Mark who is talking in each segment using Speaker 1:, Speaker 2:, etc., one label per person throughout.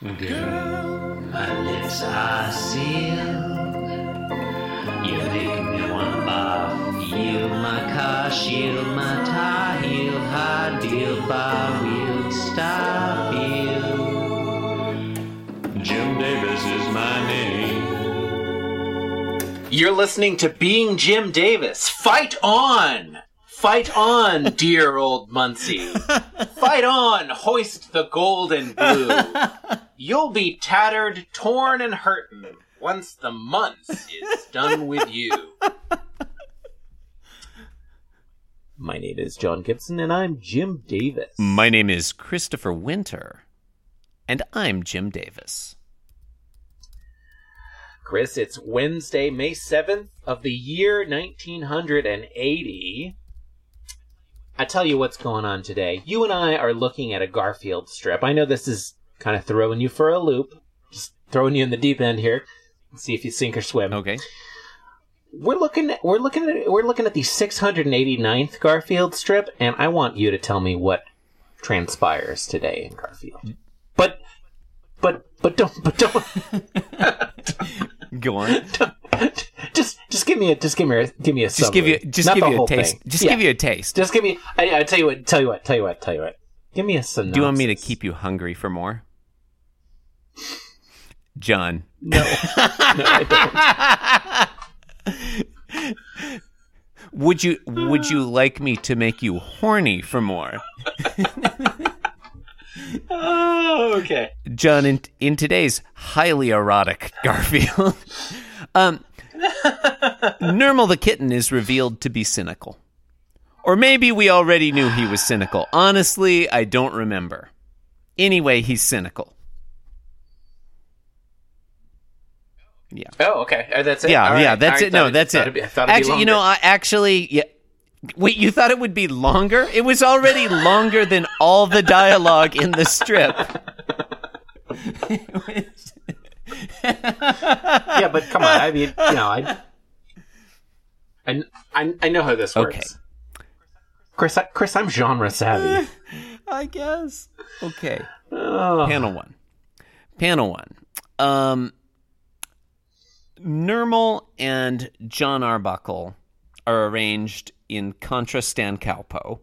Speaker 1: Girl, my lips are sealed. You make me wanna barf. Yield my car, shield my tie, heel, high deal, bar wheel, stop you. Jim Davis is my name.
Speaker 2: You're listening to Being Jim Davis. Fight on! Fight on, dear old Muncie. Fight on, hoist the gold and blue. You'll be tattered, torn, and hurtin' once the month is done with you. My name is John Gibson, and I'm Jim Davis.
Speaker 3: My name is Christopher Winter, and I'm Jim Davis.
Speaker 2: Chris, it's Wednesday, May 7th of the year 1980. I tell you what's going on today. You and I are looking at a Garfield strip. I know this is kind of throwing you for a loop, just throwing you in the deep end here. See if you sink or swim.
Speaker 3: Okay.
Speaker 2: We're looking at we're looking at we're looking at the 689th Garfield strip, and I want you to tell me what transpires today in Garfield. But but but don't but don't
Speaker 3: Go on.
Speaker 2: just just give me a just give me a give me a
Speaker 3: Just give you just
Speaker 2: Not
Speaker 3: give you a taste.
Speaker 2: thing.
Speaker 3: Just
Speaker 2: Yeah.
Speaker 3: give you a taste.
Speaker 2: just give me I, I tell you what tell you what tell you what tell you what give me a synopsis.
Speaker 3: Do you want me to keep you hungry for more? John.
Speaker 2: no no
Speaker 3: Would you would you like me to make you horny for more?
Speaker 2: oh okay
Speaker 3: John, in, in today's highly erotic Garfield, um, Nermal the kitten is revealed to be cynical. Or maybe we already knew he was cynical. Honestly, I don't remember. Anyway, he's cynical. Yeah.
Speaker 2: oh okay Uh, that's it
Speaker 3: Yeah,
Speaker 2: All right.
Speaker 3: yeah, that's
Speaker 2: I
Speaker 3: it. No,
Speaker 2: thought
Speaker 3: that's it.
Speaker 2: it'd be- I be
Speaker 3: Actually, you know. I actually, yeah. Wait, you thought it would be longer? It was already longer than all the dialogue in the strip.
Speaker 2: yeah but come on I mean you know I I I, I know how this works
Speaker 3: Okay.
Speaker 2: Chris I, Chris I'm genre savvy
Speaker 3: I guess. Okay.
Speaker 2: oh.
Speaker 3: Panel one. Panel one. Um, Nermal and John Arbuckle are arranged in contrapposto,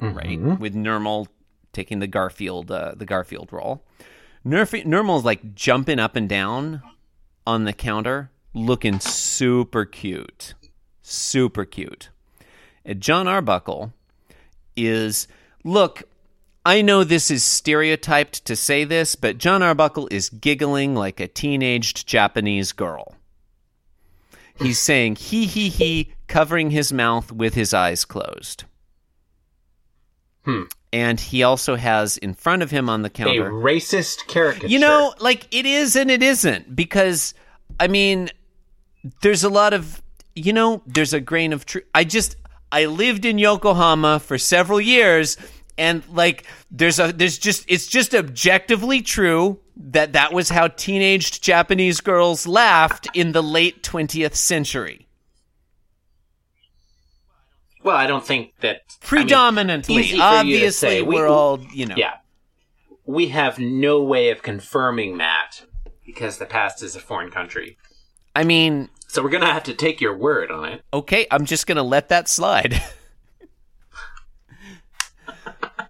Speaker 3: right? With Nermal taking the Garfield, uh, the Garfield role. Nerf- Nermal's like jumping up and down on the counter, looking super cute, super cute. And John Arbuckle is look. I know this is stereotyped to say this, but John Arbuckle is giggling like a teenaged Japanese girl. He's saying he he he, covering his mouth with his eyes closed.
Speaker 2: Hmm.
Speaker 3: And he also has in front of him on the counter a
Speaker 2: racist caricature
Speaker 3: You know, like it is and it isn't because I mean there's a lot of you know, there's a grain of truth. I just I lived in Yokohama for several years and like there's a there's just it's just objectively true that that was how teenaged Japanese girls laughed in the late 20th century.
Speaker 2: well I don't think that I mean,
Speaker 3: Predominantly,
Speaker 2: you to
Speaker 3: obviously
Speaker 2: say. We-
Speaker 3: we're all, you know.
Speaker 2: Yeah. We have no way of confirming that because the past is a foreign country.
Speaker 3: I mean,
Speaker 2: So we're going to have to take your word on it.
Speaker 3: okay, I'm just going to let that slide.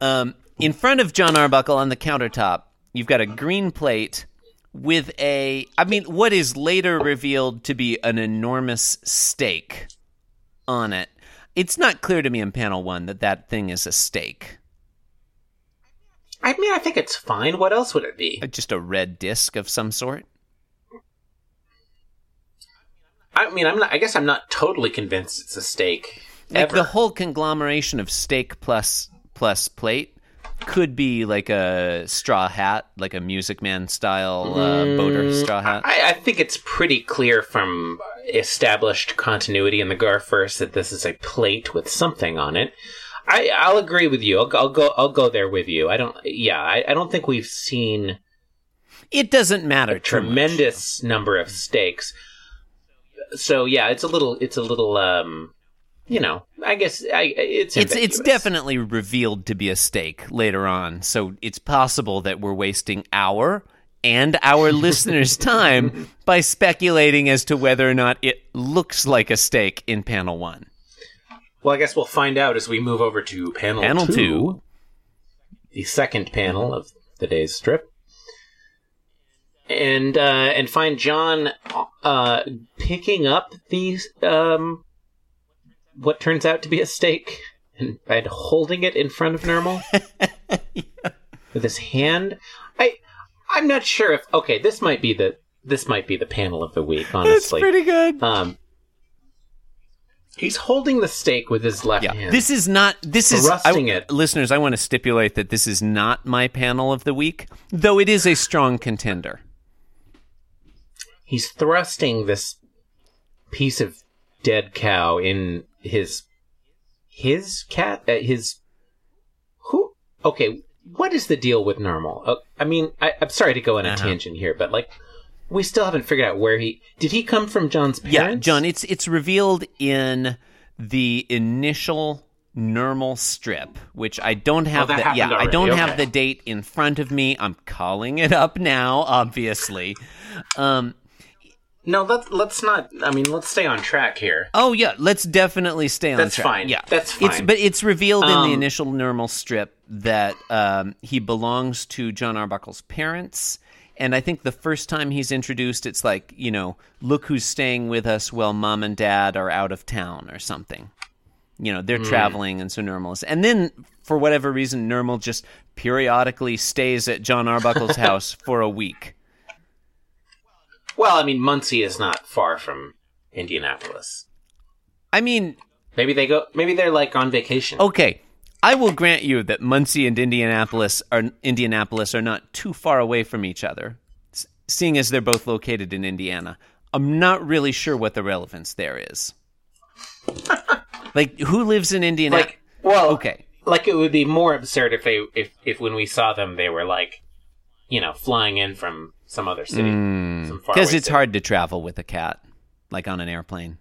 Speaker 3: um, in front of John Arbuckle on the countertop, you've got a green plate with a, I mean, what is later revealed to be an enormous steak on it. It's not clear to me in panel one that that thing is a steak.
Speaker 2: I mean, I think it's fine. What else would it be?
Speaker 3: Just a red disc of some sort.
Speaker 2: I mean, I'm not. I guess I'm not totally convinced it's a steak.
Speaker 3: Like
Speaker 2: Ever.
Speaker 3: the whole conglomeration of steak plus plus plate could be like a straw hat, like a Music Man style uh, boater straw hat.
Speaker 2: I, I think it's pretty clear from established continuity in the Garfirst that this is a plate with something on it. I, I'll agree with you. I'll, go- I'll go. I'll go there with you. I don't. Yeah, I, I don't think we've seen
Speaker 3: It doesn't matter.
Speaker 2: a
Speaker 3: too much.
Speaker 2: tremendous number of steaks. So yeah, it's a little. It's a little. Um, you know, I guess I, it's
Speaker 3: It's it's definitely revealed to be a steak later on, so it's possible that we're wasting our and our listeners' time by speculating as to whether or not it looks like a steak in panel one.
Speaker 2: Well, I guess we'll find out as we move over to panel,
Speaker 3: Panel
Speaker 2: two,
Speaker 3: two.
Speaker 2: the second panel of the day's strip, and uh, and find John uh, picking up these um, what turns out to be a steak and, and holding it in front of Nermal with his hand. I I'm not sure if okay, this might be the this might be the panel of the week.
Speaker 3: That's
Speaker 2: Honestly,
Speaker 3: pretty good.
Speaker 2: um, he's holding the steak with his left
Speaker 3: Yeah,
Speaker 2: hand.
Speaker 3: this is not. This is
Speaker 2: Thrusting
Speaker 3: I,
Speaker 2: it.
Speaker 3: Listeners, I want to stipulate that this is not my panel of the week, though it is a strong contender.
Speaker 2: he's thrusting this piece of dead cow in his his cat uh, his who okay what is the deal with Nermal uh, i mean I, i'm sorry to go on a
Speaker 3: Uh-huh.
Speaker 2: tangent here but like we still haven't figured out where he did he come from john's parents
Speaker 3: Yeah, John, it's it's revealed in the initial Nermal strip, which I don't have.
Speaker 2: that
Speaker 3: the, yeah, I don't
Speaker 2: okay.
Speaker 3: have the date in front of me. I'm calling it up now, obviously. Um,
Speaker 2: no let's let's not i mean let's stay on track here
Speaker 3: oh yeah, let's definitely stay on track.
Speaker 2: That's
Speaker 3: track.
Speaker 2: fine.
Speaker 3: Yeah,
Speaker 2: That's
Speaker 3: It's
Speaker 2: fine.
Speaker 3: but it's revealed in
Speaker 2: Um,
Speaker 3: the initial Nermal strip that um, he belongs to John Arbuckle's parents. And I think the first time he's introduced, it's like, you know, look who's staying with us while mom and dad are out of town or something. You know, they're traveling, and so Nermal is. And then, for whatever reason, Nermal just periodically stays at John Arbuckle's house for a week.
Speaker 2: Well i mean muncie is not far from indianapolis
Speaker 3: I mean,
Speaker 2: maybe they go maybe they're like on vacation
Speaker 3: okay, I will grant you that Muncie and Indianapolis are Indianapolis are not too far away from each other, seeing as they're both located in Indiana. I'm not really sure what the relevance there is. like, who lives in Indiana?
Speaker 2: like well
Speaker 3: okay,
Speaker 2: like it would be more absurd if they if if when we saw them they were like you know flying in from some other city mm.
Speaker 3: because it's
Speaker 2: city.
Speaker 3: hard to travel with a cat, like on an airplane.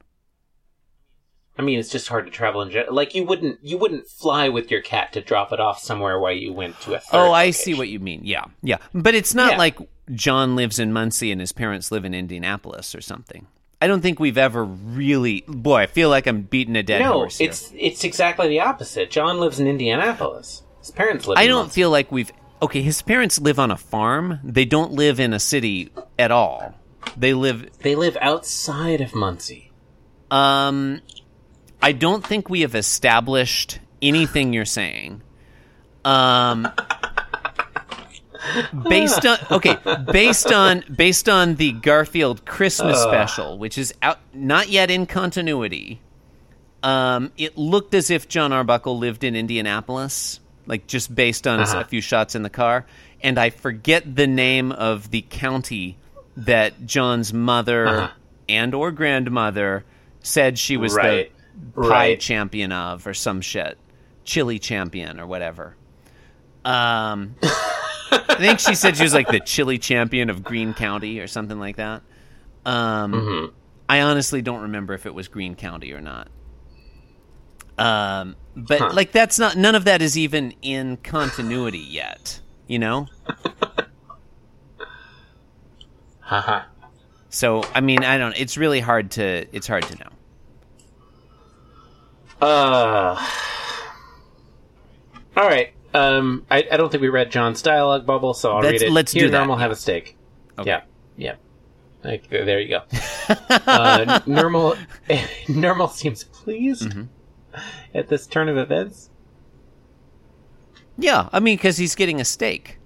Speaker 2: i mean it's just hard to travel in general like you wouldn't you wouldn't fly with your cat to drop it off somewhere while you went to a third
Speaker 3: Oh, I
Speaker 2: location.
Speaker 3: see what you mean. Yeah, yeah, but it's not
Speaker 2: Yeah.
Speaker 3: like John lives in Muncie and his parents live in Indianapolis or something. I don't think we've ever really. Boy, I feel like I'm beating a dead
Speaker 2: no
Speaker 3: horse. here.
Speaker 2: it's it's exactly the opposite john lives in indianapolis his parents live
Speaker 3: I don't
Speaker 2: Muncie.
Speaker 3: feel like we've. Okay, his parents live on a farm. They don't live in a city at all. They live.
Speaker 2: they live outside of muncie
Speaker 3: Um, I don't think we have established anything you're saying. Um, based on okay, based on based on the Garfield Christmas special, which is out not yet in continuity. Um, it looked as if John Arbuckle lived in Indianapolis, like just based on
Speaker 2: Uh-huh.
Speaker 3: a few shots in the car. And I forget the name of the county that John's mother
Speaker 2: Uh-huh.
Speaker 3: and or grandmother said she was
Speaker 2: Right.
Speaker 3: the pie
Speaker 2: Right.
Speaker 3: champion of, or some shit, chili champion or whatever. Um, I think she said she was like the chili champion of Greene County or something like that. Um,
Speaker 2: Mm-hmm.
Speaker 3: I honestly don't remember if it was Greene County or not. Um, but
Speaker 2: Huh.
Speaker 3: like that's not none of that is even in continuity yet. You know.
Speaker 2: haha
Speaker 3: So I mean, I don't. It's really hard to. It's hard to know.
Speaker 2: Uh. All right. Um, I, I don't think we read John's dialogue bubble, so I'll
Speaker 3: Let's-
Speaker 2: read it.
Speaker 3: let's
Speaker 2: Here,
Speaker 3: do that,
Speaker 2: Nermal, have a steak.
Speaker 3: Okay.
Speaker 2: Yeah. Yeah. Like, there you go. uh, Nermal. Nermal seems pleased
Speaker 3: Mm-hmm.
Speaker 2: at this turn of events.
Speaker 3: Yeah, I mean, because he's getting a steak.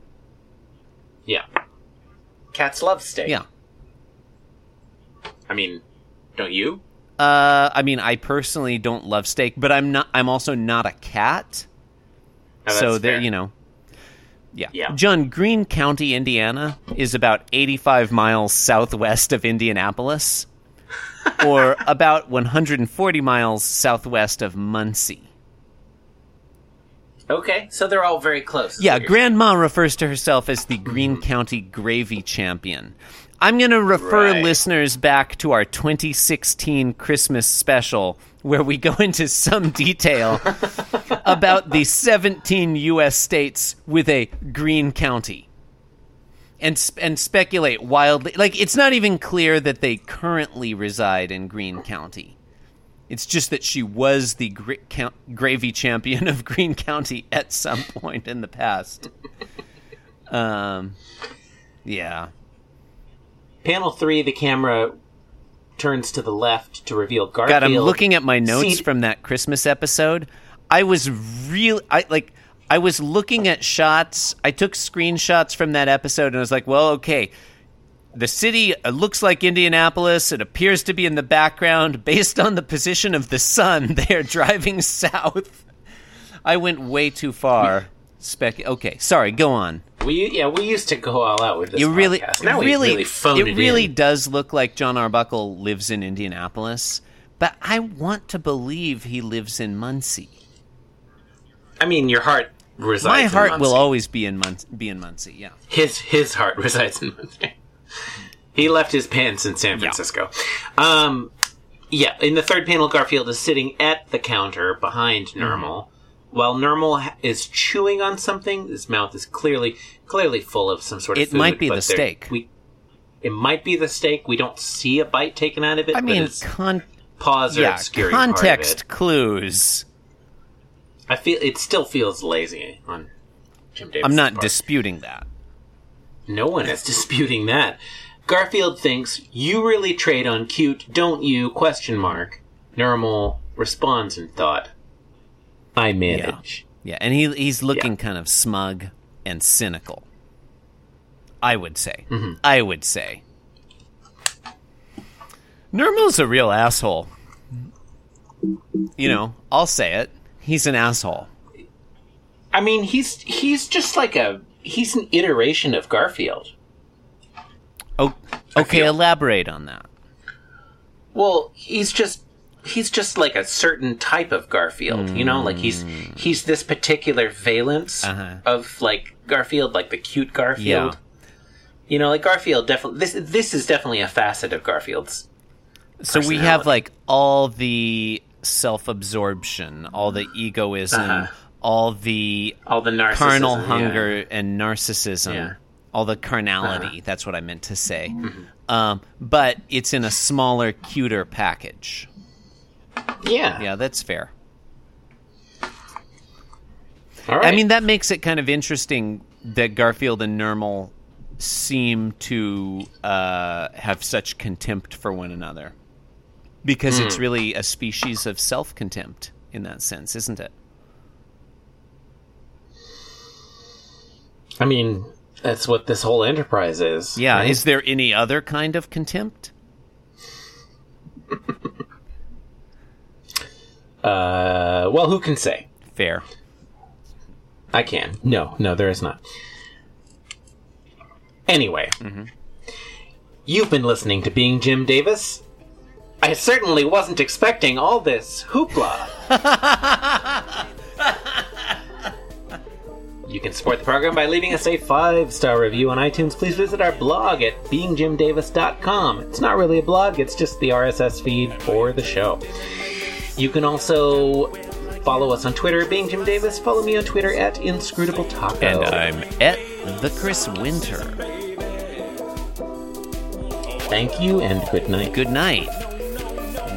Speaker 2: Yeah. Cats love steak.
Speaker 3: Yeah.
Speaker 2: I mean, don't you?
Speaker 3: Uh, I mean, I personally don't love steak, but I'm not. I'm also not a cat.
Speaker 2: Oh,
Speaker 3: so
Speaker 2: that's
Speaker 3: there, you know. Yeah.
Speaker 2: Yeah.
Speaker 3: John, Greene County, Indiana, is about 85 miles southwest of Indianapolis, or about 140 miles southwest of Muncie.
Speaker 2: Okay, so they're all very close.
Speaker 3: Yeah, Grandma refers to herself as the mm-hmm. Green County Gravy Champion. I'm going to refer
Speaker 2: Right.
Speaker 3: listeners back to our 2016 Christmas special where we go into some detail about the 17 U.S. states with a green county. And, sp- and speculate wildly. Like, it's not even clear that they currently reside in Green County. It's just that she was the gra- count- gravy champion of Green County at some point in the past. Um, yeah.
Speaker 2: Panel three, the camera turns to the left to reveal Garfield.
Speaker 3: God, I'm looking at my notes
Speaker 2: seat-
Speaker 3: from that Christmas episode. I was really, I like, I was looking at shots. I took screenshots from that episode, and I was like, well, okay. The city looks like Indianapolis. It appears to be in the background. Based on the position of the sun, they are driving south. I went way too far. Spec. Okay, sorry. Go on.
Speaker 2: We yeah, we used to go all out with this.
Speaker 3: You really,
Speaker 2: podcast. Now
Speaker 3: really,
Speaker 2: really it,
Speaker 3: it really
Speaker 2: in.
Speaker 3: does look like John Arbuckle lives in Indianapolis, but I want to believe he lives in Muncie.
Speaker 2: I mean, your heart.
Speaker 3: My heart will always be in Mun- be in Muncie. Yeah.
Speaker 2: his his heart resides in Muncie. He left his pants in San Francisco. Um, yeah, in the third panel, Garfield is sitting at the counter behind
Speaker 3: Mm-hmm.
Speaker 2: While Nermal ha- is chewing on something, his mouth is clearly clearly full of some sort of
Speaker 3: It
Speaker 2: food.
Speaker 3: might be the steak.
Speaker 2: We, it might be the steak. We don't see a bite taken out of it.
Speaker 3: I
Speaker 2: but
Speaker 3: mean, con-
Speaker 2: paws
Speaker 3: yeah,
Speaker 2: obscuring part of
Speaker 3: context clues.
Speaker 2: I feel it still feels lazy on Jim Davis.
Speaker 3: I'm not
Speaker 2: part.
Speaker 3: disputing that.
Speaker 2: No one is disputing that. Garfield thinks you really trade on cute, don't you? Question mark. Nermal responds in thought. I manage.
Speaker 3: Yeah, and he he's looking
Speaker 2: Yeah.
Speaker 3: kind of smug and cynical. I would say.
Speaker 2: Mm-hmm.
Speaker 3: I would say. Nermal's a real asshole. You know, I'll say it. He's an asshole.
Speaker 2: I mean, he's he's just like a he's an iteration of Garfield.
Speaker 3: Oh, okay. Elaborate on that.
Speaker 2: Well, he's just he's just like a certain type of Garfield, you know, like he's he's this particular valence.
Speaker 3: Uh-huh.
Speaker 2: of like Garfield, like the cute Garfield. You know, like Garfield definitely this this is definitely a facet of Garfield's.
Speaker 3: So we have
Speaker 2: personality.
Speaker 3: like all the self-absorption, all the egoism,
Speaker 2: Uh-huh.
Speaker 3: all the
Speaker 2: All the narcissism,
Speaker 3: carnal
Speaker 2: yeah.
Speaker 3: hunger and narcissism,
Speaker 2: Yeah. Uh-huh.
Speaker 3: all the carnality. That's what I meant to say. Um, but it's in a smaller, cuter package.
Speaker 2: Yeah.
Speaker 3: Yeah, that's fair.
Speaker 2: Right.
Speaker 3: I mean, that makes it kind of interesting that Garfield and Nermal seem to uh, have such contempt for one another. Because
Speaker 2: Hmm.
Speaker 3: it's really a species of self contempt in that sense, isn't it?
Speaker 2: I mean, that's what this whole enterprise is.
Speaker 3: Yeah.
Speaker 2: right?
Speaker 3: Is there any other kind of contempt?
Speaker 2: Uh, well, who can say?
Speaker 3: Fair.
Speaker 2: I can. No, no, there is not. Anyway, you've been listening to Being Jim Davis. I certainly wasn't expecting all this hoopla. you can support the program by leaving us a five star review on iTunes. Please visit our blog at beingjimdavis.com. It's not really a blog, it's just the RSS feed for the show. You can also follow us on Twitter, being Jim Davis. Follow me on Twitter at Inscrutable Taco.
Speaker 3: And I'm at the Chris Winter.
Speaker 2: Thank you and good night.
Speaker 3: Good night,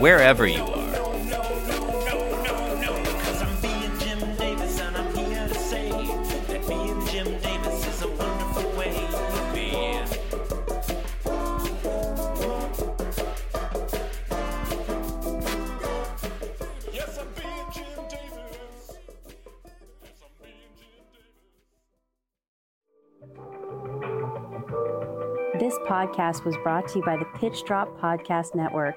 Speaker 3: wherever you are.
Speaker 4: This podcast was brought to you by the Pitch Drop Podcast Network.